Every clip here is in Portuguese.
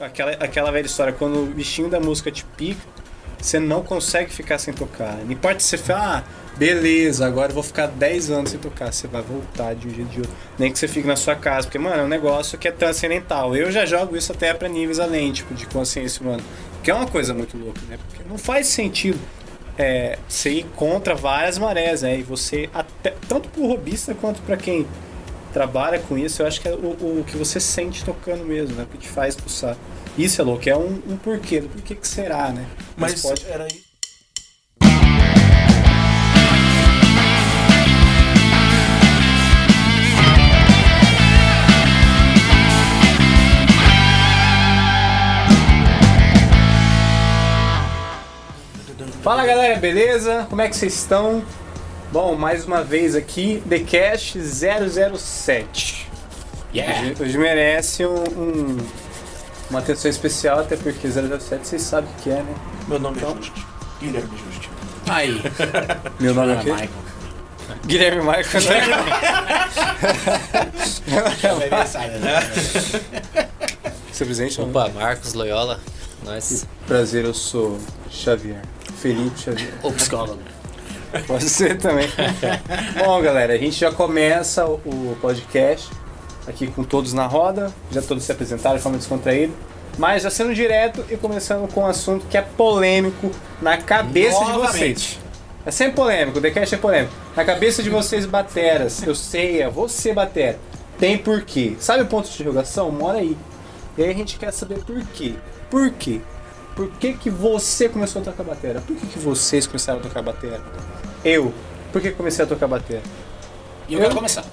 aquela, aquela velha história, quando o bichinho da música te pica, você não consegue ficar sem tocar. Não importa se você fala, ah, beleza, agora eu vou ficar 10 anos sem tocar. Você vai voltar de um jeito de outro. Nem que você fique na sua casa, porque, mano, é um negócio que é transcendental. Eu já jogo isso até pra níveis além, tipo, de consciência humana. Que é uma coisa muito louca, né? Porque não faz sentido é, você ir contra várias marés, né? E você, até, tanto pro robista quanto pra quem trabalha com isso, eu acho que é o, o que você sente tocando mesmo, né? O que te faz pulsar. Isso é louco, é um, um porquê, do porquê que será, né? Mas, pode. era aí. Fala galera, beleza? Como é que vocês estão? Bom, mais uma vez aqui, The Cash 007. Yeah. Hoje, hoje merece um, um- uma atenção especial, até porque 007 vocês sabem o que é, né? Meu nome Então- é Justi. Guilherme Justi. Aí. Meu nome é quê? Michael. Guilherme Michael. Seu presidente, não? Opa, Marcos Loyola. Nós. Prazer, eu sou Xavier. Felipe Xavier. O psicólogo. Pode ser também. Bom, galera, a gente já começa o- podcast aqui com todos na roda. Já todos se apresentaram de forma descontraída. Mas já sendo direto e começando com um assunto que é polêmico na cabeça de Novamente. vocês. É sempre polêmico, o TheCast é polêmico. Na cabeça de vocês, bateras, eu sei, é você, batera. Tem porquê. Sabe o ponto de interrogação? Mora aí. E aí a gente quer saber por quê. Por quê? Por que, que você começou a tocar batera? Por que, que vocês começaram a tocar batera? Eu. Por que comecei a tocar batera? E eu quero começar.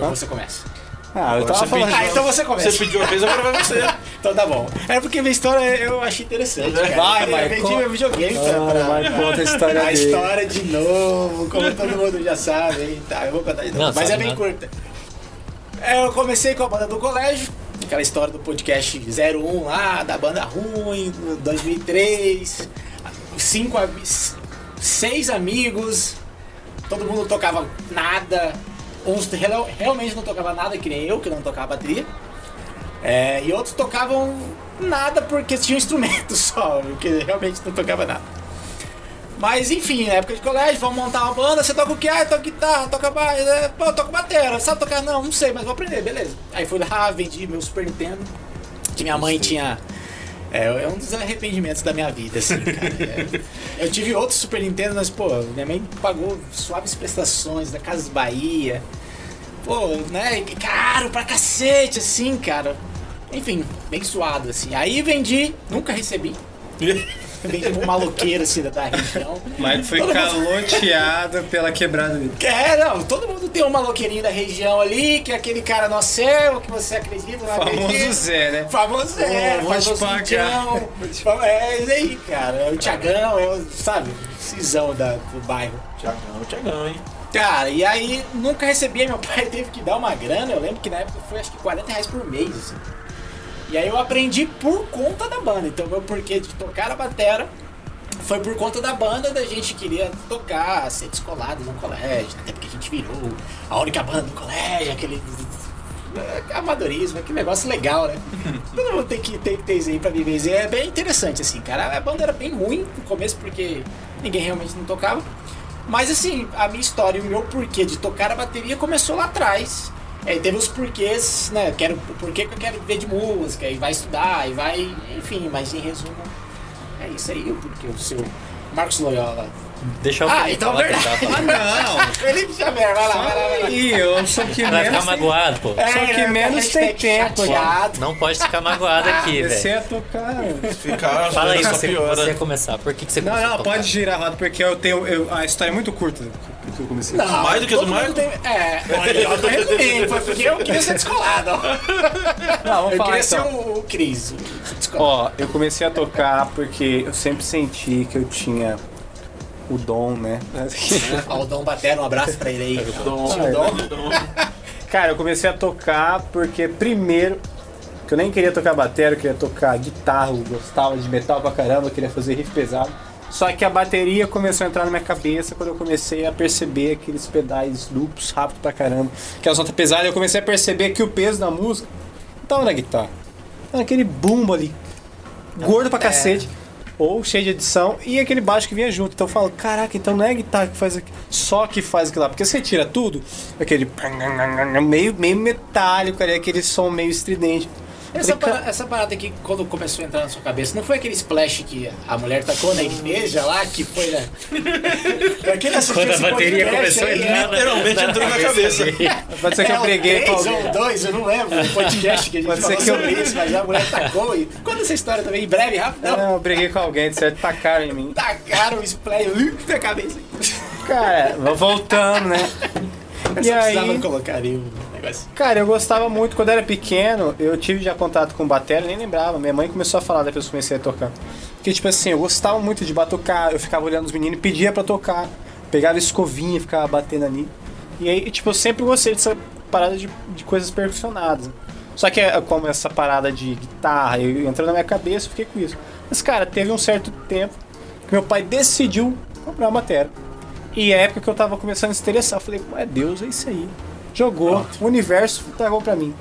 Ou você começa? Ah, eu tava falando. pediu- Ah, então você começa. Você pediu uma vez, agora vai você. Então tá bom. É porque minha história eu achei interessante. Cara. Vai, eu Michael. vendi meu videogame Ah, pra- vai, conta a história a história de novo, como todo mundo já sabe. hein? Tá, eu vou contar de novo. Não, Mas é bem nada. curta. É, eu comecei com a banda do colégio, aquela história do podcast 01 lá, da banda ruim, 2003. Cinco, seis amigos, todo mundo tocava nada. Uns real- realmente não tocava nada, que nem eu, que não tocava bateria. É, e outros tocavam nada porque tinha um instrumento só, porque realmente não tocava nada. Mas enfim, na época de colégio, vamos montar uma banda, você toca o que? Ah, eu toco guitarra, toca baixo, é, pô, eu toco batera, sabe tocar? Não, não sei, mas vou aprender, beleza. Aí fui lá, vendi meu Super Nintendo, que minha mãe tinha. É, é um dos arrependimentos da minha vida, assim, cara. É, eu tive outro Super Nintendo, mas, pô, minha mãe pagou suaves prestações da Casas Bahia. Pô, né, caro pra cacete, assim, cara. Enfim, bem suado, assim. Aí vendi, nunca recebi. Pra um maloqueiro, assim, da, região. Mike foi Todo mundo- caloteado pela quebrada dele. É, não, todo mundo tem um maloqueirinho da região ali, que é aquele cara no céu, que você acredita, não Famoso acredita. Zé, né? Famoso Zé, te famoso. Indião. É isso aí, cara. É o Tiagão, é o, sabe, cisão da, do bairro. Tiagão, Tiagão, hein? Cara, e aí nunca recebia, meu pai teve que dar uma grana, eu lembro que na época foi acho que 40 reais por mês, assim. E aí eu aprendi por conta da banda, então meu porquê de tocar a batera foi por conta da banda, da gente queria tocar, ser descolado no colégio, até porque a gente virou a única banda do colégio, aquele amadorismo, aquele negócio legal, né? Todo mundo tem que, tem que ter isso aí pra viver. E É bem interessante, assim, cara. A banda era bem ruim no começo, porque ninguém realmente não tocava. Mas assim, a minha história e o meu porquê de tocar a bateria começou lá atrás. É, teve os porquês, né? Quero, o porquê que eu quero ver de música, e vai estudar, e vai. Enfim, mas em resumo, é isso aí, o porquê o seu Marcos Loyola. Deixa eu Ah, então verdade. falando. Não! Felipe Xavier, vai lá, vai lá, vai lá. Ih, eu sou que Vai menos. ficar tem- magoado, pô. É, Só que menos tem tempo, né? chateado. Não pode ficar magoado aqui, Comecei velho. a tocar. Ficar Fala aí, só você, piora. você começar. Por que, que você Não, começou a não, tocar? pode girar a roda, porque eu tenho. eu- a história é muito curta que eu comecei. Não, Mais do que a todo do Michael? tem- É, olha, eu tô resumindo, foi porque eu queria ser descolado. Não, vamos Eu falar queria ser então. o, o Cris. o. Ó, eu comecei a tocar porque eu sempre senti que eu tinha o dom, né? Ó, o Dom Batera, um abraço pra ele aí. Dom. Tio Dom. Cara, eu comecei a tocar porque primeiro que eu nem queria tocar bateria, eu queria tocar guitarra, eu gostava de metal pra caramba, eu queria fazer riff pesado. Só que a bateria começou a entrar na minha cabeça quando eu comecei a perceber aqueles pedais duplos rápido pra caramba, aquelas notas pesadas, eu comecei a perceber que o peso da música não tava na guitarra. dando aquele bumbo ali, gordo pra cacete, ou cheio de edição, e aquele baixo que vinha junto. Então eu falo, caraca, então não é a guitarra que faz aqui, só que faz aquilo lá. Porque você tira tudo, aquele meio, meio metálico ali, aquele som meio estridente. Essa, para- essa parada aqui, quando começou a entrar na sua cabeça, não foi aquele splash que a mulher tacou na igreja lá, que foi na... pra quem não assistiu Quando a bateria começou a aí, entrar é- Literalmente entrou na cabeça. Pode ser que eu é o preguei pra três alguém. ou dois, eu não lembro, o podcast que a gente Pode ser falou que eu- sobre isso, mas a mulher tacou e... Conta essa história também, em breve, rápido. Não, Não, eu briguei com alguém, de certo, tacaram em mim. tacaram o splash na cabeça. Cara, voltando, né? Eu E só precisava aí, colocar ali cara, eu gostava muito, quando eu era pequeno, eu tive já contato com bateria, nem lembrava. Minha mãe começou a falar depois que eu comecei a tocar. Porque, tipo assim, eu gostava muito de batucar, eu ficava olhando os meninos e pedia pra tocar. Pegava escovinha e ficava batendo ali. E aí, tipo, eu sempre gostei dessa parada de, de coisas percussionadas. Só que é, como essa parada de guitarra eu, entrou na minha cabeça, eu fiquei com isso. Mas, cara, teve um certo tempo que meu pai decidiu comprar uma bateria. E é a época que eu tava começando a se interessar. Eu falei, é Deus, é isso aí. Jogou, o universo tragou pra mim.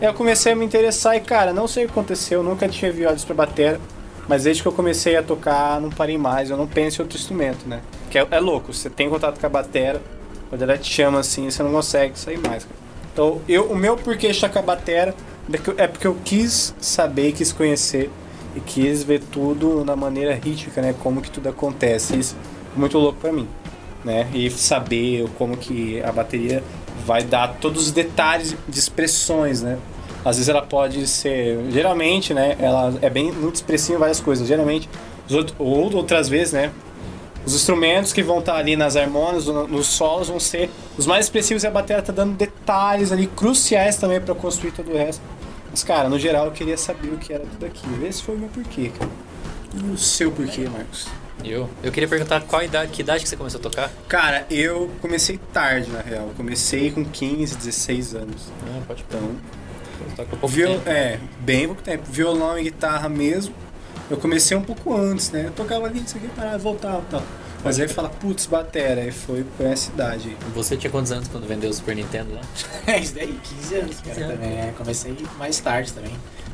Eu comecei a me interessar e, cara, não sei o que aconteceu, nunca tinha vi olhos pra bateria. Mas desde que eu comecei a tocar, não parei mais. Eu não penso em outro instrumento, né? Que é, é louco, você tem contato com a bateria, quando ela te chama assim, você não consegue sair mais. Cara. Então, eu, o meu porquê de estar com a bateria é é porque eu quis saber, quis conhecer e quis ver tudo na maneira rítmica, né? Como que tudo acontece. Isso é muito louco pra mim, né? E saber como que a bateria vai dar todos os detalhes de expressões, né? Às vezes ela pode ser, geralmente, né? Ela é bem muito expressiva em várias coisas. Geralmente, ou outras vezes, né? Os instrumentos que vão estar ali nas harmônias, no- nos solos, vão ser os mais expressivos e a bateria tá dando detalhes ali cruciais também para construir todo o resto. Mas, cara, no geral eu queria saber o que era tudo aquilo. Esse foi o meu porquê, cara. E o seu porquê, Marcos? Eu? Eu queria perguntar qual idade, que idade que você começou a tocar? Cara, eu comecei tarde, na real. Eu comecei com 15, 16 anos. Ah, pode Então, tocar um pouco viol... tempo. é, bem pouco tempo. Violão e guitarra mesmo. Eu comecei um pouco antes, né? Eu tocava ali, isso aqui, parava, voltava e tal. Mas aí fala, putz, batera. Aí foi por essa idade aí. Você tinha quantos anos quando vendeu o Super Nintendo lá? É isso daí, 15 anos, cara, 15 anos. também. É, comecei mais tarde também.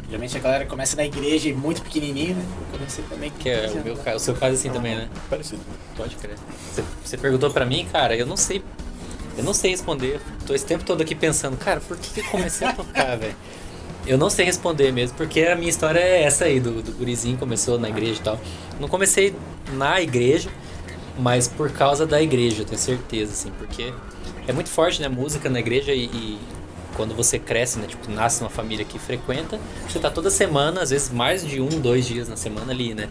Geralmente a galera começa na igreja e muito pequenininho, né? Eu comecei também com Que é 15 o, meu, o seu caso assim também, né? Parecido. Pode crer. Você, você perguntou pra mim, cara, eu não sei. Eu não sei responder. Tô esse tempo todo aqui pensando, cara, por que, que eu comecei a tocar, velho? Eu não sei responder mesmo, porque a minha história é essa aí, do, do gurizinho, começou na igreja e tal. Não comecei na igreja, mas por causa da igreja, eu tenho certeza, assim, porque é muito forte, né, música na igreja e, e quando você cresce, né, tipo, nasce numa família que frequenta, você tá toda semana, às vezes mais de um, dois dias na semana ali, né?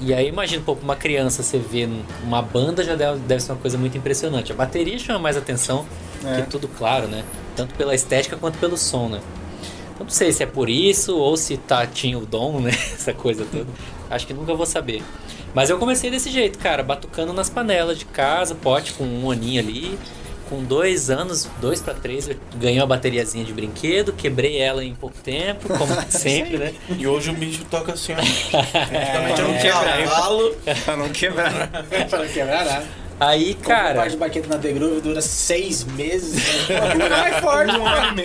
E aí imagina, pô, pra uma criança você vê uma banda já deve, deve ser uma coisa muito impressionante. A bateria chama mais atenção É. que tudo claro, né? Tanto pela estética quanto pelo som, né? Eu não sei se é por isso ou se tá, tinha o dom, né? Essa coisa toda. Acho que nunca vou saber. Mas eu comecei desse jeito, cara, batucando nas panelas de casa, pote com um aninho ali. Com dois anos, dois pra três, eu ganhei uma bateriazinha de brinquedo, quebrei ela em pouco tempo, como sempre, né? E hoje o bicho toca assim, ó. É, Praticamente não um quebrar, pra não quebrar. pra não quebrar nada. Aí, um par cara, de baqueta na The Groove dura seis meses. né? Fica mais forte, mano.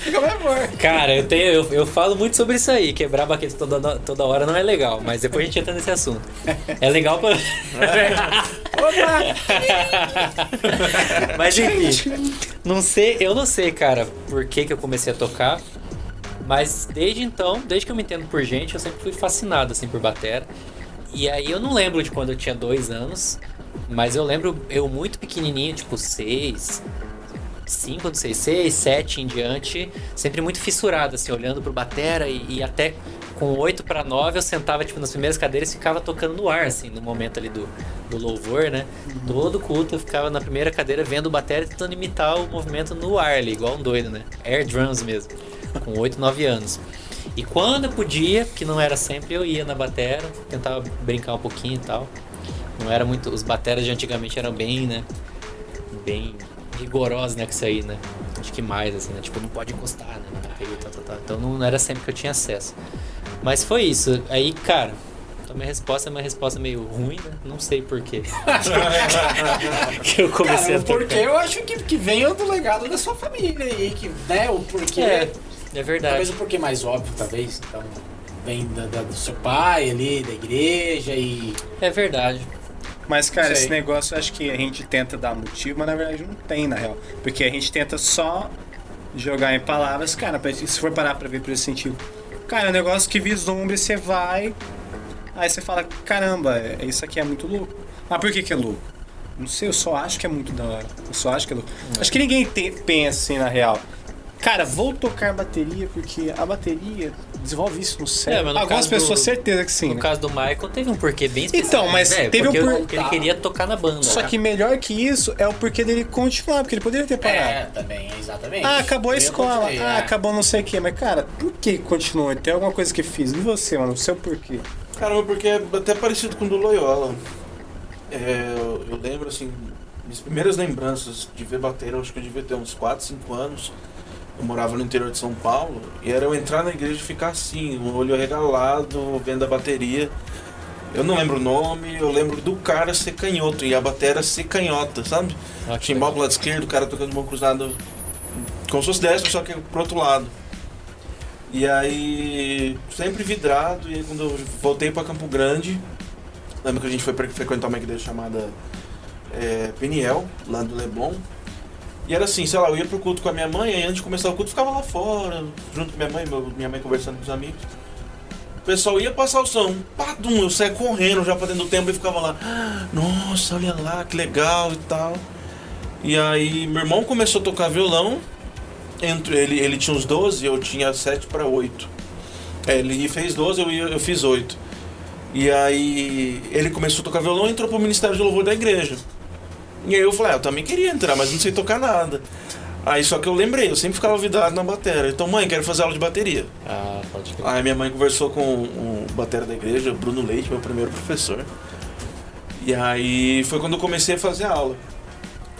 Fica mais forte. cara, eu, tenho, eu, eu falo muito sobre isso aí. Quebrar baqueta toda, toda hora não é legal, mas depois a gente entra nesse assunto. É legal pra. Mas enfim, não sei, eu não sei, cara, por que, que eu comecei a tocar. Mas desde então, desde que eu me entendo por gente, eu sempre fui fascinado assim por batera. E aí eu não lembro de quando eu tinha dois anos, mas eu lembro eu muito pequenininho, tipo seis, cinco, não sei, seis, sete em diante, sempre muito fissurado, assim, olhando pro batera e, e até com oito para nove eu sentava, tipo, nas primeiras cadeiras e ficava tocando no ar, assim, no momento ali do, do louvor, né? Todo culto eu ficava na primeira cadeira vendo o batera e tentando imitar o movimento no ar ali, igual um doido, né? Air drums mesmo, com oito, nove anos. E quando eu podia, que não era sempre, eu ia na batera, tentava brincar um pouquinho e tal. Não era muito. Os bateras de antigamente eram bem, né? Bem rigorosos, né? Com isso aí, né? Acho que mais, assim, né? Tipo, não pode encostar, né? tal, tal, tal. Então não era sempre que eu tinha acesso. Mas foi isso. Aí, cara, a minha resposta é uma resposta meio ruim, né? Não sei porquê. que eu comecei Cara, a o tocar. porquê eu acho que, que vem do legado da sua família aí, que, né, o porquê... É. É verdade. Talvez um porquê mais óbvio, talvez. Então, vem da, da- do seu pai ali, da igreja e. É verdade. Mas, cara, esse negócio acho que a gente tenta dar motivo, mas na verdade não tem, na real. Porque a gente tenta só jogar em palavras, cara, pra- se for parar pra ver por esse sentido. Cara, é um negócio que vislumbre, você vai, aí você fala, caramba, é- isso aqui é muito louco. Ah, por que que é louco? Não sei, eu só acho que é muito da hora. Eu só acho que é louco. Acho que ninguém te- pensa assim, na real. Cara, vou tocar bateria porque a bateria desenvolve isso no cérebro. É, no Algumas pessoas, do- certeza que sim. No né? caso do Michael, teve um porquê bem específico. Então, mas né? teve um porque por- porque ele queria tocar na banda. Só que melhor que isso é o porquê dele continuar, porque ele poderia ter parado. É, também, exatamente. Ah, acabou a Eu escola. continuei, Ah, é. acabou não sei o que. Mas, cara, por que continuou? Tem alguma coisa que fiz? E você, mano? O seu porquê? Caramba, porque é até parecido com o do Loyola. É, eu, eu lembro, assim, minhas primeiras lembranças de ver bateria, eu acho que eu devia ter uns 4, 5 anos. Eu morava no interior de São Paulo e era eu entrar na igreja e ficar assim, o olho arregalado, vendo a bateria. Eu não lembro o nome, eu lembro do cara ser canhoto e a bateria ser canhota, sabe? Ah, Timbal pro lado esquerdo, o cara tocando mão cruzada como se fosse destro, só que pro outro lado. E aí, sempre vidrado, e aí quando eu voltei pra Campo Grande, lembro que a gente foi frequentar uma igreja chamada é, Peniel, lá do Leblon. E era assim, sei lá, eu ia pro culto com a minha mãe, aí antes de começar o culto ficava lá fora, junto com minha mãe, minha mãe conversando com os amigos. O pessoal ia passar o som, padum, eu saía correndo já pra dentro do templo e ficava lá, "Ah, nossa, olha lá, que legal e tal. E aí meu irmão começou a tocar violão, entre ele, ele tinha uns 12, eu tinha 7 para 8. É, ele fez 12, eu, eu fiz 8. E aí ele começou a tocar violão e entrou pro Ministério de Louvor da igreja. E aí eu falei, ah, eu também queria entrar, mas não sei tocar nada. Aí só que eu lembrei, eu sempre ficava vidrado na bateria. Então, mãe, quero fazer aula de bateria. Ah, pode crer. Aí minha mãe conversou com o batera da igreja, Bruno Leite, meu primeiro professor. E aí foi quando eu comecei a fazer aula.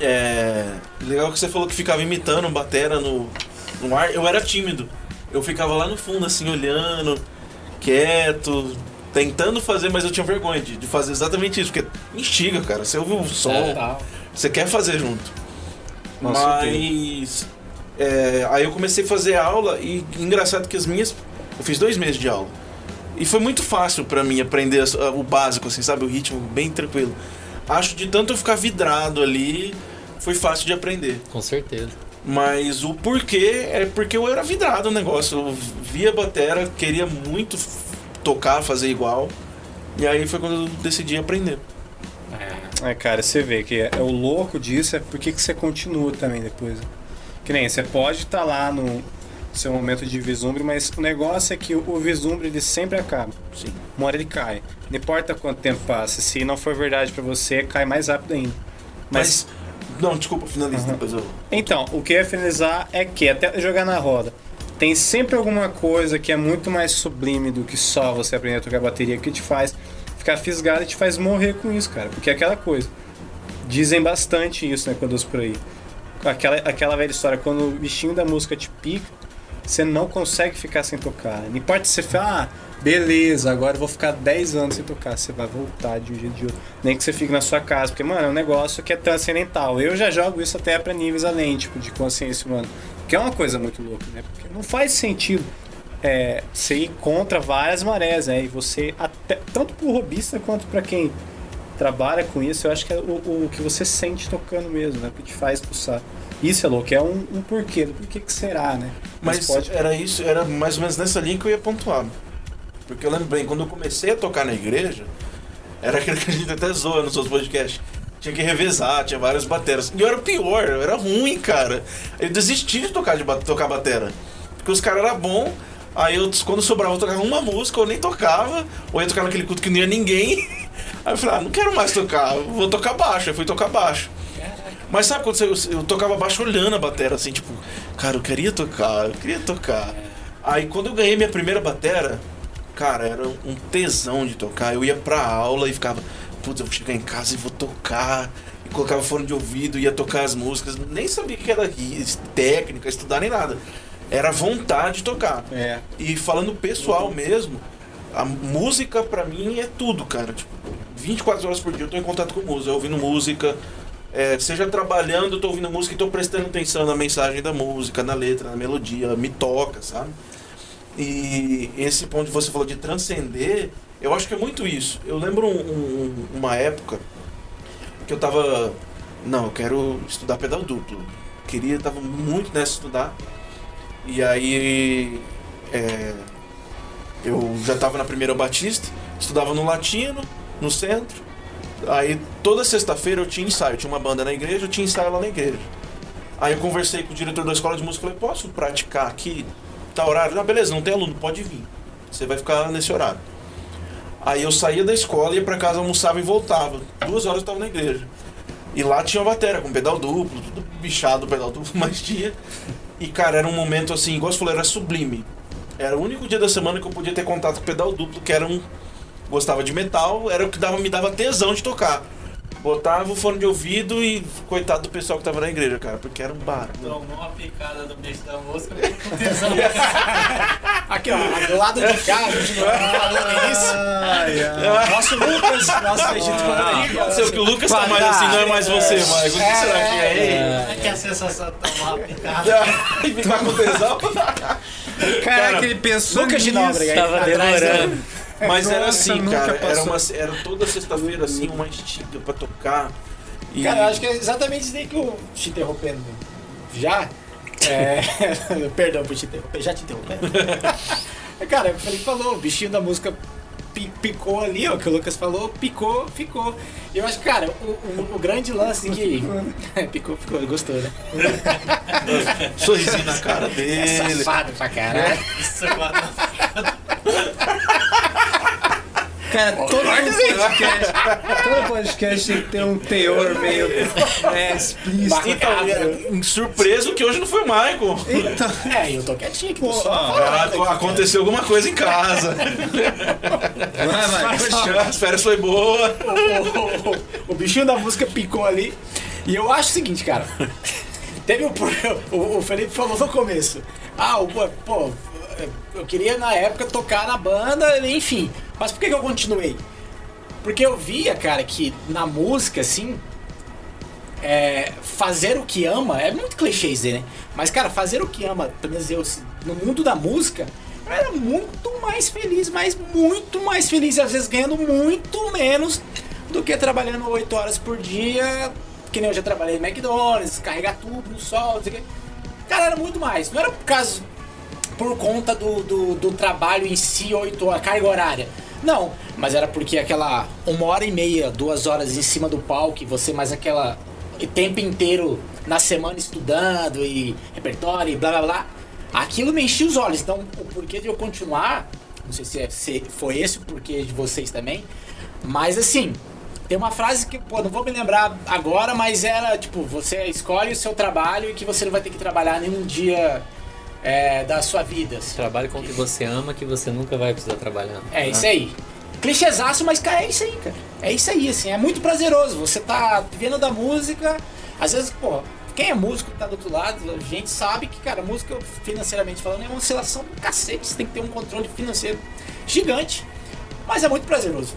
É. Legal que você falou que ficava imitando batera no, no ar. Eu era tímido. Eu ficava lá no fundo, assim, olhando, quieto, tentando fazer, mas eu tinha vergonha de, de fazer exatamente isso, porque instiga, cara. Você ouve o som, É. Tal. você quer fazer junto. Com Mas. é, aí eu comecei a fazer aula e engraçado que as minhas. Eu fiz dois meses de aula. E foi muito fácil pra mim aprender o básico, assim, sabe? O ritmo bem tranquilo. Acho de tanto eu ficar vidrado ali, foi fácil de aprender. Com certeza. Mas o porquê é porque eu era vidrado no negócio. Eu via batera, queria muito tocar, fazer igual. E aí foi quando eu decidi aprender. É. É, cara, você vê que é, é o louco disso é porque que você continua também depois. Que nem, você pode estar lá no seu momento de vislumbre, mas o negócio é que o, o vislumbre ele sempre acaba. Sim. Uma hora ele cai. Não importa quanto tempo passa, se não for verdade pra você, cai mais rápido ainda. Mas, Mas. Não, desculpa, finaliza, Aham. depois eu. então, o que eu ia finalizar é que, até jogar na roda, tem sempre alguma coisa que é muito mais sublime do que só você aprender a tocar bateria que te faz ficar fisgado e te faz morrer com isso, cara. Porque é aquela coisa. Dizem bastante isso, né, quando eu por aí. Aquela, aquela velha história, quando o bichinho da música te pica, você não consegue ficar sem tocar. Não importa se você fala, ah, beleza, agora eu vou ficar 10 anos sem tocar. Você vai voltar de um jeito de outro. Nem que você fique na sua casa, porque, mano, é um negócio que é transcendental. Eu já jogo isso até pra níveis além, tipo, de consciência humana. Que é uma coisa muito louca, né? Porque não faz sentido é, você ir contra várias marés, né? E você, até, tanto pro robista quanto pra quem trabalha com isso, eu acho que é o, o que você sente tocando mesmo, né? O que te faz pulsar. Isso é louco, é um, um porquê, do porquê que será, né? Mas pode. era isso, era mais ou menos nessa linha que eu ia pontuar. Porque eu lembro bem, quando eu comecei a tocar na igreja, era aquilo que a gente até zoa nos seus podcasts. Tinha que revezar, tinha várias bateras. E eu era pior, eu era ruim, cara. Eu desisti de tocar, de tocar batera. Porque os caras eram bons, aí eu, quando sobrava eu tocava uma música, eu nem tocava, ou ia tocar naquele culto que não ia ninguém. Aí eu falei, ah, não quero mais tocar, eu vou tocar baixo. Aí fui tocar baixo. Mas sabe quando você, eu tocava baixo olhando a batera, assim, tipo, cara, eu queria tocar, eu queria tocar. Aí quando eu ganhei minha primeira batera, cara, era um tesão de tocar. Eu ia pra aula e ficava, putz, eu vou chegar em casa e vou tocar. E colocava fone de ouvido, ia tocar as músicas. Nem sabia o que era técnica, estudar nem nada. Era vontade de tocar. É. E falando pessoal mesmo, a música pra mim é tudo, cara. Tipo, 24 horas por dia eu tô em contato com música, ouvindo música. É, seja trabalhando, eu tô ouvindo música e tô prestando atenção na mensagem da música, na letra, na melodia, me toca, sabe? E esse ponto que você falou de transcender, eu acho que é muito isso. Eu lembro um- um- uma época que eu tava. Não, eu quero estudar pedal duplo. Queria, tava muito nessa estudar. E aí. é, eu já tava na primeira Batista, estudava no Latino, no centro. Aí toda sexta-feira eu tinha ensaio, tinha uma banda na igreja, eu tinha ensaio lá na igreja. Aí eu conversei com o diretor da escola de música falei, posso praticar aqui? Tá horário? Ah, beleza, não tem aluno, pode vir. Você vai ficar nesse horário. Aí eu saía da escola, ia pra casa, almoçava e voltava. Duas horas eu tava na igreja. E lá tinha uma bateria com pedal duplo, tudo bichado pedal duplo, mas tinha. E cara, era um momento assim, igual você falou, era sublime. Era o único dia da semana que eu podia ter contato com pedal duplo, que era um. Gostava de metal, era o que dava, me dava tesão de tocar. Botava o fone de ouvido e coitado do pessoal que tava na igreja, cara, porque era um bar. Tomou uma picada do beijo da mosca, com tesão. Aqui, ó, do lado de cá, a gente não tá falando isso. Ai, ai. Nosso Lucas, nosso editor aí. Pode ser o que o Lucas tá mais assim, não é mais você, Michael. O que É, será que é? é. É que a sensação de tomar uma picada. E ficar com tesão? Caraca, ele pensou Lucas de. Nóbrega. Tava né? demorando. Mas era assim, cara. Era, uma, era toda sexta-feira assim, uma estiga pra tocar. E... Cara, eu acho que é exatamente isso aí que eu te interrompendo. Já? É, perdão por te interromper, já te interrompendo? Cara, o Felipe falou, o bichinho da música pi- picou ali, ó, que o Lucas falou, picou, ficou. E eu acho que, cara, o, o- o grande lance que. picou, ficou, gostou, né? Sorrisinho na cara É dele. safado pra caralho. Isso, mano. Cara, todo podcast, todo podcast tem que ter um teor meio né, explícito. Então, é, surpreso que hoje não foi o Michael. Então, É, eu tô quietinho aqui, tô Pô, só ó, falando Ah, aqui, aconteceu alguma coisa em casa. vai, vai. Poxa, As férias foi boa. o, o- o bichinho da música picou ali. E eu acho o seguinte, cara. Teve o, o, o Felipe falou no começo. Ah, o, pô, eu queria na época tocar na banda, enfim. Mas por que, que eu continuei? Porque eu via, cara, que na música, assim. é, fazer o que ama é muito clichê dizer, né? Mas, cara, fazer o que ama, pelo menos eu, assim, no mundo da música, eu era muito mais feliz, mas muito mais feliz, às vezes ganhando muito menos do que trabalhando 8 horas por dia, que nem eu já trabalhei no McDonald's, carregar tudo no sol, não sei o quê. Cara, era muito mais. Não era por causa por conta do, do, do trabalho em si, 8 horas, carga horária. Não, mas era porque aquela uma hora e meia, duas horas em cima do palco, e você mais aquela tempo inteiro na semana estudando e repertório e blá blá blá. Aquilo me enchia os olhos. Então, o porquê de eu continuar, não sei se, é- se foi esse o porquê de vocês também, mas assim, tem uma frase que, pô, não vou me lembrar agora, mas era tipo: você escolhe o seu trabalho e que você não vai ter que trabalhar nenhum dia é, da sua vida. assim. Trabalhe com o que você ama, que você nunca vai precisar trabalhar. É isso aí. Clichêzaço, mas cara, é isso aí, cara. É isso aí, assim. É muito prazeroso. Você tá vivendo da música. Às vezes, pô, quem é músico que tá do outro lado, a gente sabe que, cara, música financeiramente falando é uma oscilação do cacete. Você tem que ter um controle financeiro gigante. Mas é muito prazeroso.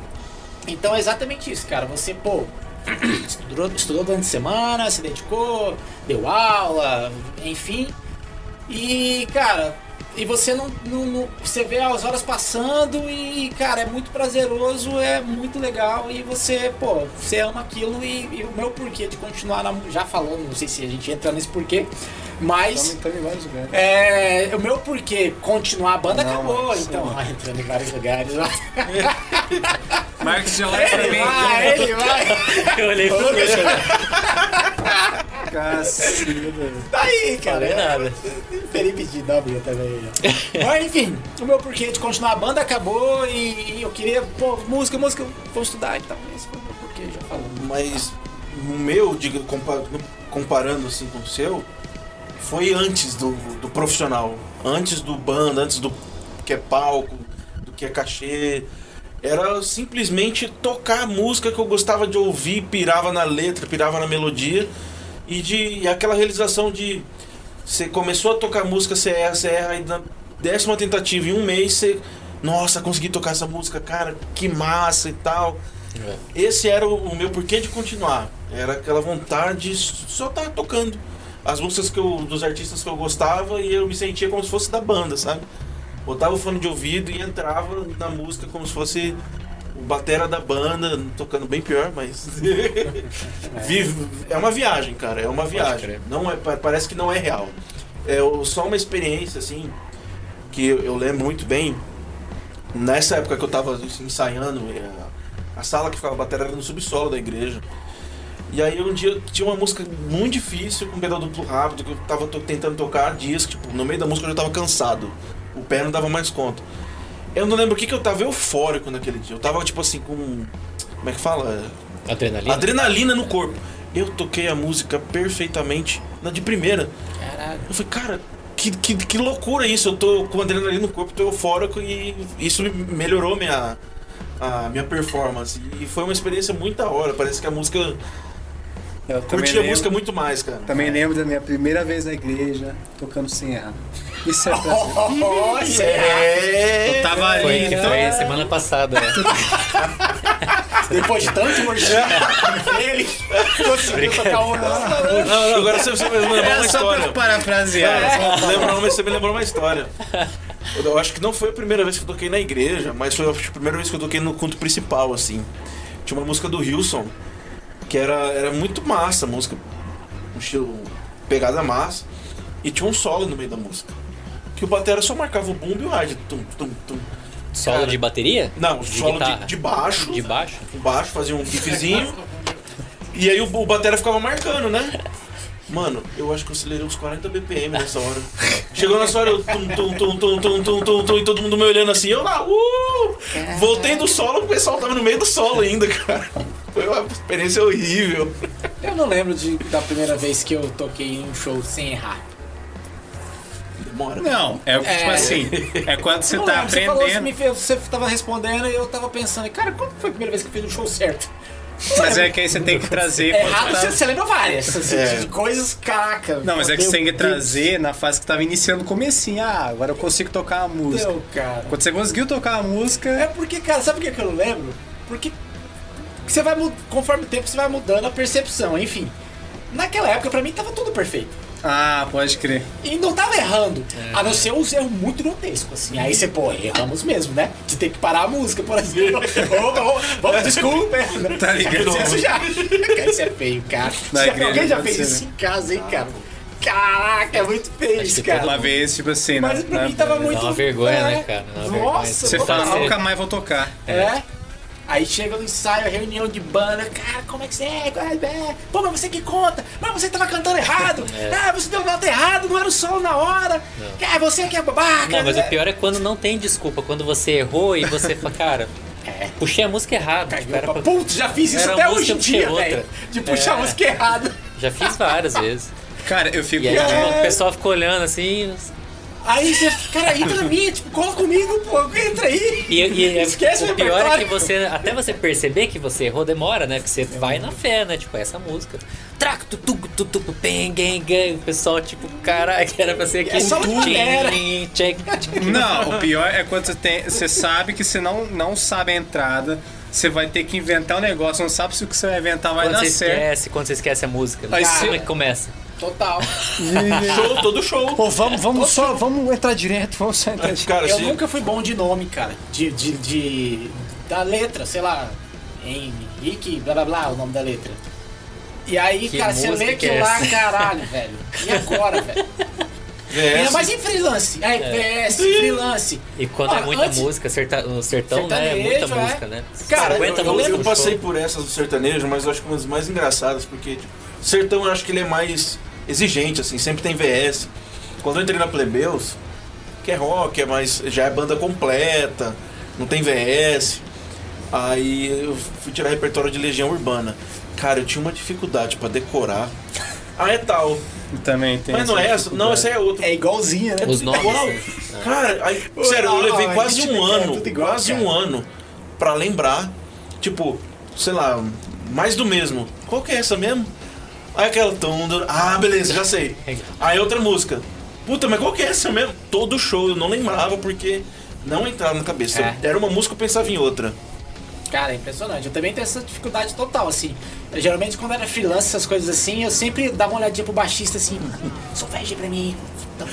Então é exatamente isso, cara. Você, pô, estudou, estudou durante a semana, se dedicou, deu aula, enfim. E, cara, e você não, não- não- Você vê as horas passando e, cara, é muito prazeroso, é muito legal e você, pô, você ama aquilo e, e o meu porquê de continuar na, já falando, não sei se a gente entra nesse porquê, mas. Entrando em vários lugares. É, o meu porquê continuar a banda Não, acabou, mas- então. Ah, entrando em vários lugares. Marcos já olha pra mim. vai, ele vai. Eu olhei pro Lucas. Cacilda. Tá aí, cara. Falei nada. Felipe de W também. Mas enfim, o meu porquê de continuar a banda acabou e, eu queria, pô, música, música, vou estudar e tal. Esse foi o meu porquê, já falando. Mas o meu, comparando assim com o seu, foi antes do, do profissional. Antes do banda, antes do que é palco, do que é cachê. Era simplesmente tocar a música que eu gostava de ouvir, pirava na letra, pirava na melodia. E de e aquela realização de você começou a tocar música, você erra, você erra, e na décima tentativa, em um mês, você. Nossa, consegui tocar essa música, cara, que massa e tal. Esse era o, o meu porquê de continuar. Era aquela vontade de só estar tocando as músicas que eu, dos artistas que eu gostava e eu me sentia como se fosse da banda, sabe? Botava o fone de ouvido e entrava na música como se fosse o batera da banda, tocando bem pior, mas. É uma viagem, cara. É uma viagem. Não é, pa- parece que não é real. É só uma experiência, assim, que eu, eu lembro muito bem. Nessa época que eu tava ensaiando, é, a sala que ficava a bateria era no subsolo da igreja. E aí um dia tinha uma música muito difícil, com pedal duplo rápido, que eu tava tentando tocar que, tipo, no meio da música eu já tava cansado. O pé não dava mais conta. Eu não lembro o que que eu tava eufórico naquele dia. Eu tava, tipo assim, com. Como é que fala? Adrenalina? Adrenalina no corpo. Eu toquei a música perfeitamente na de primeira. Caralho. Eu falei, cara, que, que, que loucura isso. Eu tô com adrenalina no corpo, tô eufórico e isso me melhorou minha, a minha performance. E foi uma experiência muito da hora. Parece que a música. Eu também Curti a lembro, música muito mais, cara. também lembro da minha primeira vez na igreja tocando sem errar. Isso é prazer. Olha! É. Eu tava ali, Foi, que então, foi semana passada, né? Depois de tanto worship dele, conseguiu tocar um Não, não, agora você, você me lembrou É uma só história. pra parafrasear. Lembrou, mas você me lembrou uma história. Eu, acho que não foi a primeira vez que eu toquei na igreja, mas foi a primeira vez que eu toquei no culto principal, assim. Tinha uma música do Wilson, que era, era muito massa, a música, um estilo pegada massa, e tinha um solo no meio da música. Que o batera só marcava o bumbo e o ride. Tum, tum, tum. Solo Cara, de bateria? Não, De solo de, de baixo. De baixo? O baixo, fazia um riffzinho. e aí o, o batera ficava marcando, né? Mano, eu acho que eu acelerei uns 40 BPM nessa hora. Chegou nessa hora, eu tum, tum, tum, tum, tum, tum, tum, tum, e todo mundo me olhando assim, eu lá, uh! Voltei do solo, o pessoal tava no meio do solo ainda, cara. Foi uma experiência horrível. Eu não lembro de, da primeira vez que eu toquei em um show sem errar. Demora. Não, é tipo É. assim, é quando você tá lembro, Você, falou, você, aprendendo. fez, você tava respondendo e eu tava pensando, cara, quando foi a primeira vez que eu fiz um show certo? Mas é que aí você tem que trazer. quando Errado, tá- você, você lembra várias. assim, É. coisas, caraca. Não, mas é que você tem que Meu trazer na fase que tava iniciando o comecinho. Ah, agora eu consigo tocar a música. céu, cara. Quando você conseguiu tocar a música. É porque, cara, sabe por que que eu não lembro? Porque você vai conforme o tempo você vai mudando a percepção, enfim. Naquela época, pra mim, tava tudo perfeito. Ah, pode crer. E não tava errando. A não ser uns erros muito grotescos, assim. Aí você, pô, erramos mesmo, né? De ter que parar a música, por exemplo. Ô, ô, Vamos, desculpa. Tá ligado? Isso já. Cara, isso é feio, cara. Na Já- igreja alguém já fez ser, isso em casa, hein, cara? Caraca, é muito feio isso, que cara. Uma vez, tipo assim. Mas na- pra mim tava muito. Dá uma vergonha, é. né, cara? Uma vergonha. Nossa, Você fala, nunca mais vou tocar. É. Aí chega no ensaio, reunião de banda, cara, como é que você é? É? é? Pô, mas você que conta, mas você tava cantando errado, É. ah, você deu nota errado, não era o solo na hora, ah, você que é babaca. Não, mas o né? pior é quando não tem desculpa. Quando você errou e você fala, cara, É. puxei a música errada. Tipo, pra- Putz, já fiz isso Era até hoje em dia, velho. De puxar a É. música errada. Já fiz várias vezes. Cara, eu fico. E aí É. tipo, o pessoal ficou olhando assim. Aí você, cara, entra na minha, tipo, cola comigo, pô, entra aí. E, e é- Esquece o o pior é que você, até você perceber que você errou, demora, né? Porque você vai na fé, né? Tipo, essa música. Traco, tu, tu, tu, bem, gang, gang. O pessoal, tipo, caralho, era pra ser aqui. É só uma. Não, o pior é quando você tem. Você sabe que você não, não sabe a entrada. Você vai ter que inventar um negócio, não sabe se o que você vai inventar vai Quando dar você certo. esquece, quando você esquece a música. Aí Como você- é que começa? Total. Show, todo show. Pô, vamos, vamos só, vamos entrar direto, vamos só entrar direto. Cara, Eu se- nunca fui bom de nome, cara. De, de, de- da letra, sei lá. Henrique, blá blá blá, o nome da letra. E aí, Que cara, você lê que aquilo é lá, caralho, velho. E agora, velho? VS, Ainda mais em freelance. Aí, VS, freelance. E quando é Ah, muita antes- música, serta, no sertão, né? É muita é. música, né? Cara, 50 eu- Eu, eu passei show. por essas do sertanejo, mas eu acho que uma das mais engraçadas, porque tipo, sertão eu acho que ele é mais exigente, assim, sempre tem VS. Quando eu entrei na Plebeus, que é rock, é mais. já é banda completa, não tem VS. Aí eu fui tirar repertório de Legião Urbana. Cara, eu tinha uma dificuldade pra decorar. Ah, é tal. Também tem. Mas não é essa, não, essa é outra. É igualzinha, né? Os nomes. Igual. né? Cara, aí, sério, eu levei Ai, quase gente, um cara, ano, igual, quase cara. um ano pra lembrar, tipo, sei lá, mais do mesmo. Qual que é essa mesmo? Aí aquela ah, beleza, já sei. Aí outra música. Puta, mas qual que é essa mesmo? Todo show eu não lembrava porque não entrava na cabeça. É. Era uma música eu pensava em outra. Cara, é impressionante. Eu também tenho essa dificuldade total, assim. Eu, geralmente, quando era freelance, essas coisas assim, eu sempre dava uma olhadinha pro baixista assim, solfege pra mim. Então,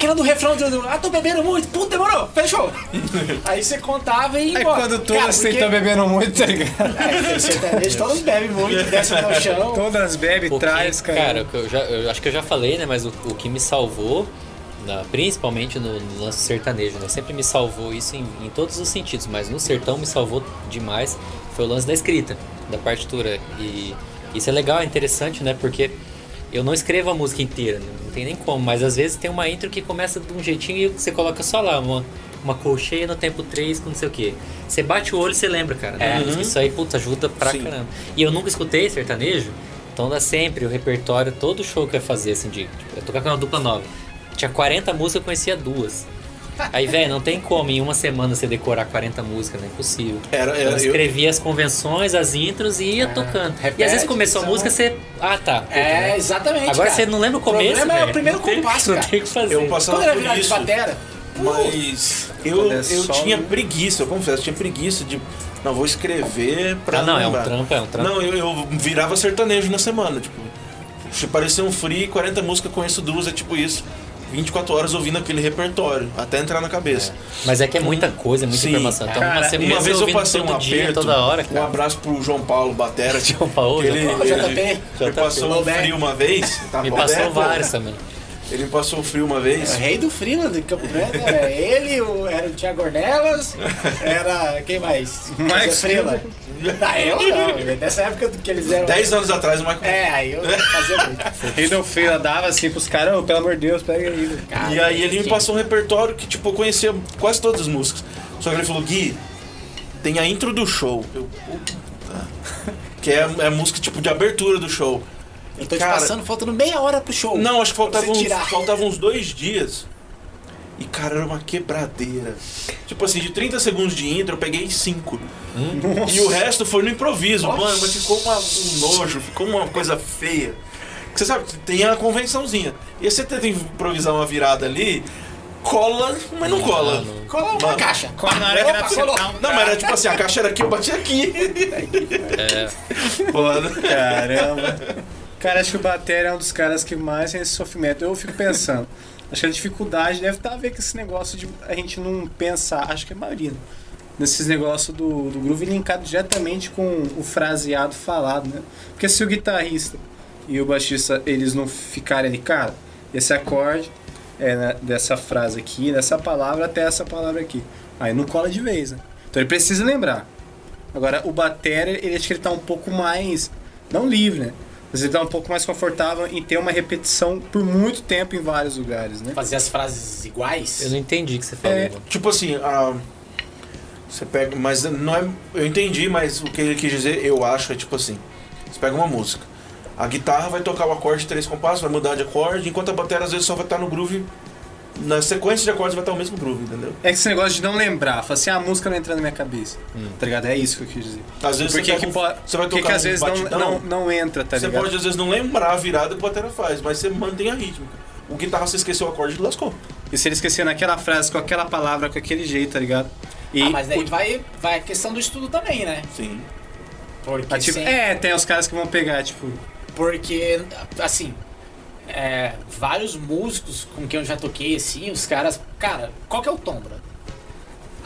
Aquela do refrão do. Ah, tô bebendo muito. Puta, demorou. Fechou. Aí você contava e. É embora. quando todas porque- estão bebendo muito, tá ligado? É, tem sertanejo, todos bebem muito, descem até o chão. Todas bebem, traz, cara. cara, eu, já, eu acho que eu já falei, né? Mas o, o que me salvou, na- principalmente no, no lance sertanejo, né? Sempre me salvou isso em, em todos os sentidos, mas no sertão me salvou demais. Foi o lance da escrita, da partitura. E isso é legal, é interessante, né? Porque eu não escrevo a música inteira, né, não tem nem como, mas às vezes tem uma intro que começa de um jeitinho e você coloca só lá, uma, uma colcheia no tempo 3 com não sei o que. Você bate o olho e você lembra, cara. É. música. Isso aí, puta, ajuda pra Sim. caramba. E eu nunca escutei sertanejo, então dá sempre o repertório, todo show que eu ia fazer, assim, de. Tipo, eu tocar com uma dupla nova. Tinha 40 músicas, eu conhecia duas. Aí, velho, não tem como em uma semana você decorar 40 músicas, não é impossível. Era, Então, era eu eu, escrevia as convenções, as intros e ia tocando. e repete, às vezes começou a então. música, você. Ah, tá. É, exatamente. Agora cara. você não lembra o começo. problema é o primeiro Não tem- compasso, Não cara. tem o que fazer. eu passava Quando era virado de batera, Mas eu, é eu tinha um- preguiça, eu confesso, tinha preguiça de. Não, vou escrever pra. Ah, não, é um lembrar. trampo, é um trampo. Não, eu, eu virava sertanejo na semana, tipo. Se parecia um free, 40 músicas, conheço duas, é tipo isso. 24 horas ouvindo aquele repertório, até entrar na cabeça. Mas é que é muita coisa, é muita Sim. informação. Então, Cara, uma Uma vez eu passei um dia, aperto. toda hora, Um cara. abraço pro João Paulo Batera. João Paulo, ele, João Paulo. ele, JP. ele passou um frio uma vez. Tá Me bom, passou né, vários também. Ele passou frio uma É o vez. rei do Freeland de Campo Grande era ele, o, era o Thiago Ornelas, era. quem mais? Max Freeland. Ah, eu não, nessa época que eles eram. 10 anos atrás, o Michael. É, aí eu fazia muito. Riddle Freela dava assim pros caras, ô, pelo amor de Deus, pega aí. Cara, E aí ele me passou um repertório que, tipo, eu conhecia quase todas as músicas. Só que ele falou, Gui, tem a intro do show. Eu, puta. Que é, é a música, tipo, de abertura do show. Eu tô te Cara, passando, faltando meia hora pro show. Não, acho que faltava Pra você uns, faltavam uns dois dias. E, cara, era uma quebradeira. Tipo assim, de 30 segundos de intro, eu peguei 5. E o resto foi no improviso. Nossa. Mano, mas ficou uma- um nojo, ficou uma coisa feia. Você sabe, tem a convençãozinha. E aí você tenta improvisar uma virada ali, cola, mas não cola. não. Cola uma Mano, caixa. Cola na hora que dá pra sentar um Não, mas era tipo assim, a caixa era aqui, eu bati aqui. É, Foda. Caramba. Cara, acho que o Batera é um dos caras que mais tem esse sofrimento. Eu fico pensando. Acho que a dificuldade deve estar a ver com esse negócio de a gente não pensar, acho que é a maioria, nesses negócios do, do groove linkado diretamente com o fraseado falado, né? Porque se o guitarrista e o baixista eles não ficarem ali, cara, esse acorde é né, dessa frase aqui, dessa palavra até essa palavra aqui. Aí não cola de vez, né? Então ele precisa lembrar. Agora, o batera, ele acho que ele tá um pouco mais. Não livre, né? Ele tá um pouco mais confortável em ter uma repetição por muito tempo em vários lugares, né? Fazer as frases iguais. eu não entendi o que você falou. É. Tipo assim, a. Você pega. Mas não é. Eu entendi, mas o que ele quis dizer, eu acho, é tipo assim. Você pega uma música. A guitarra vai tocar o acorde de três compassos, vai mudar de acorde, enquanto a bateria às vezes só vai estar no groove. Na sequência de acordes vai estar o mesmo groove, entendeu? É que esse negócio de não lembrar, fala assim, ah, a música não entra na minha cabeça. Hum. Tá ligado? É isso que eu quis dizer. Às vezes Por você, que, pega que, um- pode, você vai que tocar que às um vezes não, batidão, não, não entra, tá Você ligado? pode às vezes não lembrar a virada que a bateria faz, mas você mantém a rítmica. O guitarra você esqueceu o acorde e lascou. E se ele esquecer naquela frase, com aquela palavra, com aquele jeito, tá ligado? E Ah, mas daí o- vai, vai a questão do estudo também, né? Sim. Porque, ah, tipo, sem- é, tem os caras que vão pegar, tipo, porque assim, é, vários músicos com quem eu já toquei, assim, os caras. Cara, qual que é o tom, bro?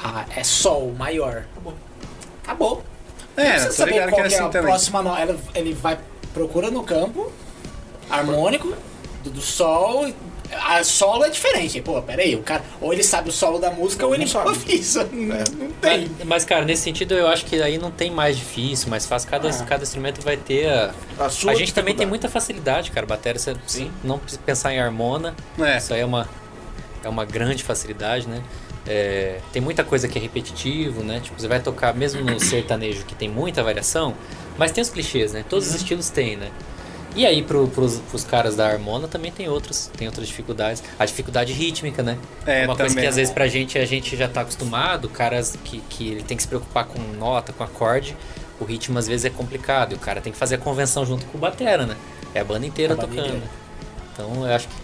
Ah, é sol maior. Acabou. Acabou. É, Não precisa tô saber ligado qual que é assim a também. próxima nota. Ele, ele vai, procura no campo, harmônico, do, do sol. A solo é diferente. Pô, peraí, o cara. Ou ele sabe o solo da música, ou Ou ele não sabe. improvisa. Não, É. não tem. Mas, mas, cara, nesse sentido eu acho que aí não tem mais difícil, mais fácil. Cada, Ah. cada instrumento vai ter. A, A, sua a gente também tem muita facilidade, cara. Bateria, você Sim. não precisa pensar em harmona. É. Isso aí é uma, é uma grande facilidade, né? É, tem muita coisa que é repetitivo, né? Tipo, você vai tocar mesmo no sertanejo que tem muita variação, mas tem os clichês, né? Todos Uhum. os estilos tem, né? E aí pro, pros, pros caras da harmona também tem outros, tem outras dificuldades. A dificuldade rítmica, né? É, uma coisa que às vezes pra gente a gente já tá acostumado, caras que, que ele tem que se preocupar com nota, com acorde, o ritmo às vezes é complicado e o cara tem que fazer a convenção junto com o batera, né? É a banda inteira A banda tocando. inteira. Então eu acho que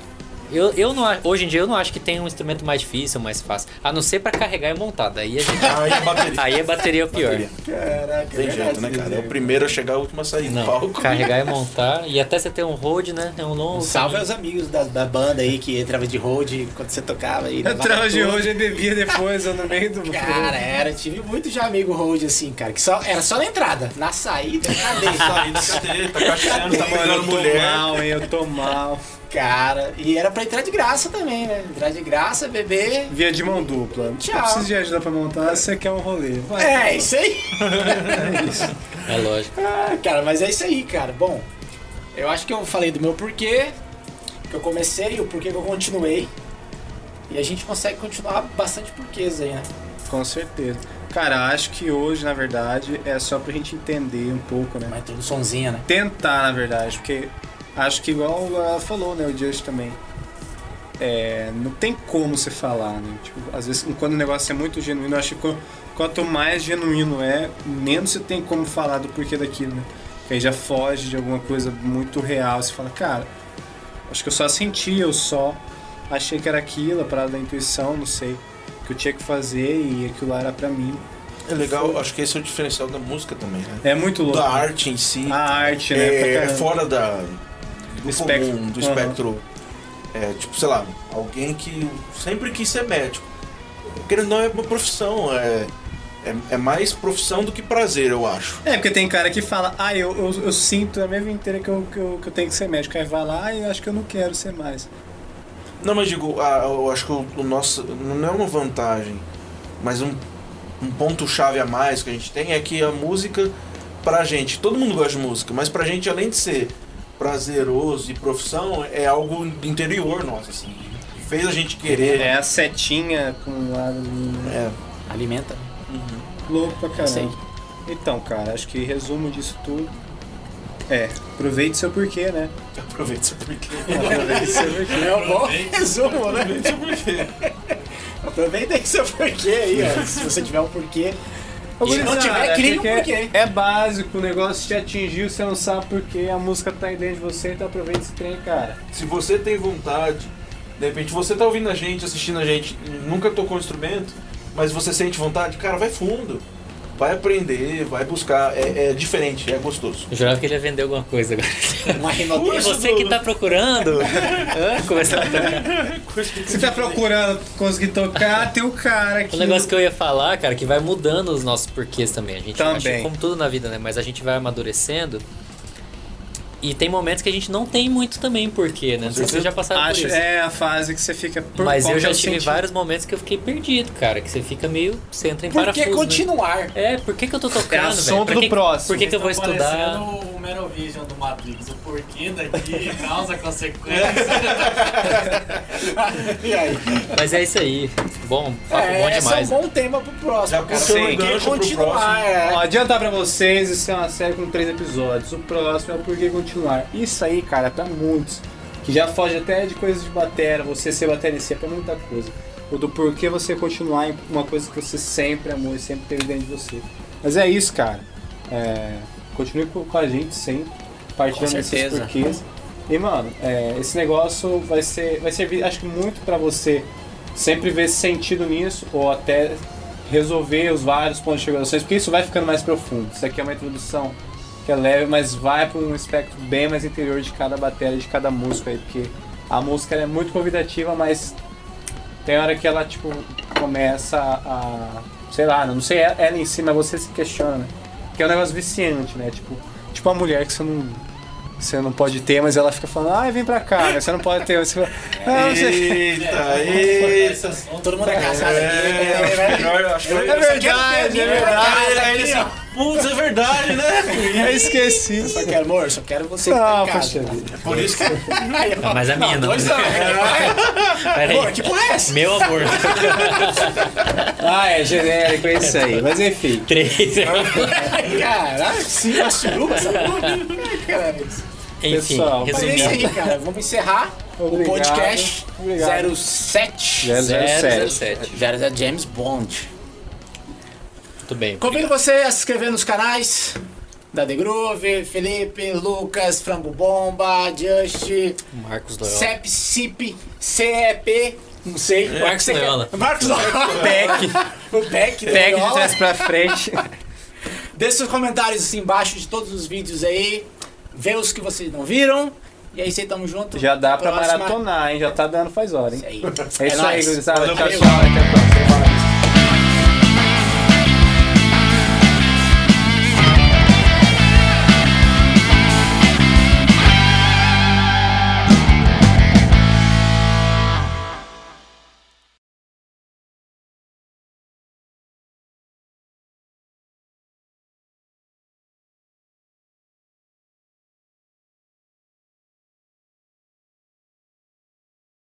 Eu, eu não, hoje em dia eu não acho que tem um instrumento mais difícil, mais fácil. A não ser pra carregar e montar. Daí a gente. Aí a bateria. Aí a bateria é o pior. Bateria. Caraca, Tem jeito, né, cara? É o primeiro a chegar, o último a sair do Não, palco. carregar e montar. E até você ter um hold, né? É um longo. Um salve aos amigos da, da banda aí que entrava de hold quando você tocava aí. Atrás de hoje e bebia depois, eu no meio do. Cara, era, tive muito já amigo hold assim, cara, que só, era só na entrada. Na saída, cadê? Saída, cadê? Tá cacheando, tá tô mulher. mal, hein? Eu tô mal. Cara, e era pra entrar de graça também, né? Entrar de graça, beber. Via de mão dupla. Tchau. Eu preciso de ajuda pra montar, você quer um rolê. Vai. É, isso aí. É lógico. Ah, cara, mas é isso aí, cara. Bom, eu acho que eu falei do meu porquê, que eu comecei e o porquê que eu continuei. E a gente consegue continuar bastante porquês aí, né? Com certeza. Cara, acho que hoje, na verdade, é só pra gente entender um pouco, né? Uma introduçãozinha, né? Tentar, na verdade, porque acho que igual ela falou, né, o Just também. É, não tem como você falar, né? Tipo, às vezes, quando o negócio é muito genuíno, eu acho que qu- quanto mais genuíno é, menos você tem como falar do porquê daquilo, né? Que aí já foge de alguma coisa muito real. Você fala, cara, acho que eu só senti, eu só achei que era aquilo, a parada da intuição, não sei, que eu tinha que fazer e aquilo lá era pra mim. É legal, acho que esse é o diferencial da música também, né? É muito louco. Da arte em si. A arte, né? é, caramba. fora da, do espectro. comum, do Aham. espectro. É, tipo, sei lá, alguém que sempre quis ser médico. Querendo não, é uma profissão, é, é, é mais profissão do que prazer, eu acho. É, porque tem cara que fala, ah, eu, eu, eu sinto a minha vida inteira que eu, que, eu, que eu tenho que ser médico. Aí vai lá, ah, eu acho que eu não quero ser mais. Não, mas digo, ah, eu acho que o, o nosso. Não é uma vantagem, mas um, um ponto-chave a mais que a gente tem é que a música, pra gente, todo mundo gosta de música, mas pra gente, além de ser prazeroso e profissão, é algo interior nosso, assim. Fez a gente querer. É a setinha com um lado né? É. Alimenta. louco pra caramba. Então, cara, acho que resumo disso tudo. É, aproveite seu porquê, né? Aproveita isso porque. Aproveite seu porquê. É um bom resumo, né? Aproveita aí seu porquê aí, ó. Se você tiver um porquê. E se não tiver, cria um porque porquê. É básico, o negócio te atingiu, você não sabe porquê, a música tá aí dentro de você, então aproveita esse trem, cara. Se você tem vontade, de repente você tá ouvindo a gente, assistindo a gente, nunca tocou um instrumento, mas você sente vontade, cara, vai fundo. Vai aprender, vai buscar. É, é diferente, é gostoso. Eu jurava que ele ia vender alguma coisa agora. Uma E rinoteira. você que tá procurando? Começar Você tá procurando conseguir tocar, tem o cara aqui. O negócio que eu ia falar, cara, que vai mudando os nossos porquês também. A gente Também. que como tudo na vida, né? Mas a gente vai amadurecendo. E tem momentos que a gente não tem muito também porquê, né? Não sei se vocês já passaram Acho, por isso. é a fase que você fica por Mas eu que é já tive sentido? vários momentos que eu fiquei perdido, cara. Que você fica meio. Você entra em Por parafuso. que né? continuar? É, por que, que eu tô tocando, É assunto Pra do que- próximo. Por que, que eu vou Tá estudar? o Merovision do Matrix. O porquê daqui, causa, consequência. E aí? Mas é isso aí. Bom, papo É, bom esse demais. é um bom tema pro próximo, Já cara. que gancho pro continuar, próximo. é. Ó, adiantar pra vocês, isso é uma série com três episódios. O próximo é o Porquê Continuar. Isso aí, cara, é pra muitos. Que já foge até de coisas de batera, você ser batera em si, é pra muita coisa. O do porquê você continuar em uma coisa que você sempre amou e sempre teve dentro de você. Mas é isso, cara. É, continue com a gente sempre, partilhando esses porquês. E, mano, é, esse negócio vai, ser, vai servir, acho que muito pra você sempre ver sentido nisso, ou até resolver os vários pontos de interrogações, porque isso vai ficando mais profundo. Isso aqui é uma introdução que é leve, mas vai para um espectro bem mais interior de cada bateria, de cada música aí, porque a música ela é muito convidativa, mas tem hora que ela, tipo, começa a. sei lá, não sei ela em si, mas você se questiona, né? Que é um negócio viciante, né? Tipo, tipo a mulher que você não. Você não pode ter, mas ela fica falando, ai, vem pra cá, né? Você não pode ter. Você fala, ah, você... Eita, eita. Todo mundo é casado. É, né? melhor, acho que É verdade, é verdade. Putz, é verdade, né? Eu esqueci. Só quero, amor, só quero você que Ah, tá em casa. vida. Por isso que ó, Ah, mas a minha não. Dois não. Pera Amor, aí. que porra é essa? Meu amor. Ah, é genérico, é isso aí. Mas enfim. Três. Caraca, sim, uma suruba essa porra. Caralho. Enfim, Pessoal, Mas é isso resumindo. aí, cara. Vamos encerrar o Obrigado. podcast Obrigado. 07. 007. 007. 00 James Bond. Muito bem. Convido você a se inscrever nos canais. da The Groove, Felipe, Lucas, Frango Bomba, Just, Marcos Loyola. CEP, CIP, CEP, não sei. É, Marcos Loyola. Marcos Loyola. Beck. O Beck, Pega de trás pra frente. Deixe seus comentários assim embaixo de todos os vídeos aí. Vê os que vocês não viram. E é isso aí, tamo junto. Já dá pra próxima. maratonar, hein? Já tá dando faz hora, hein? Isso aí. É isso aí, nóis. gurizada. Valeu, Tchau, tchau. Até a próxima.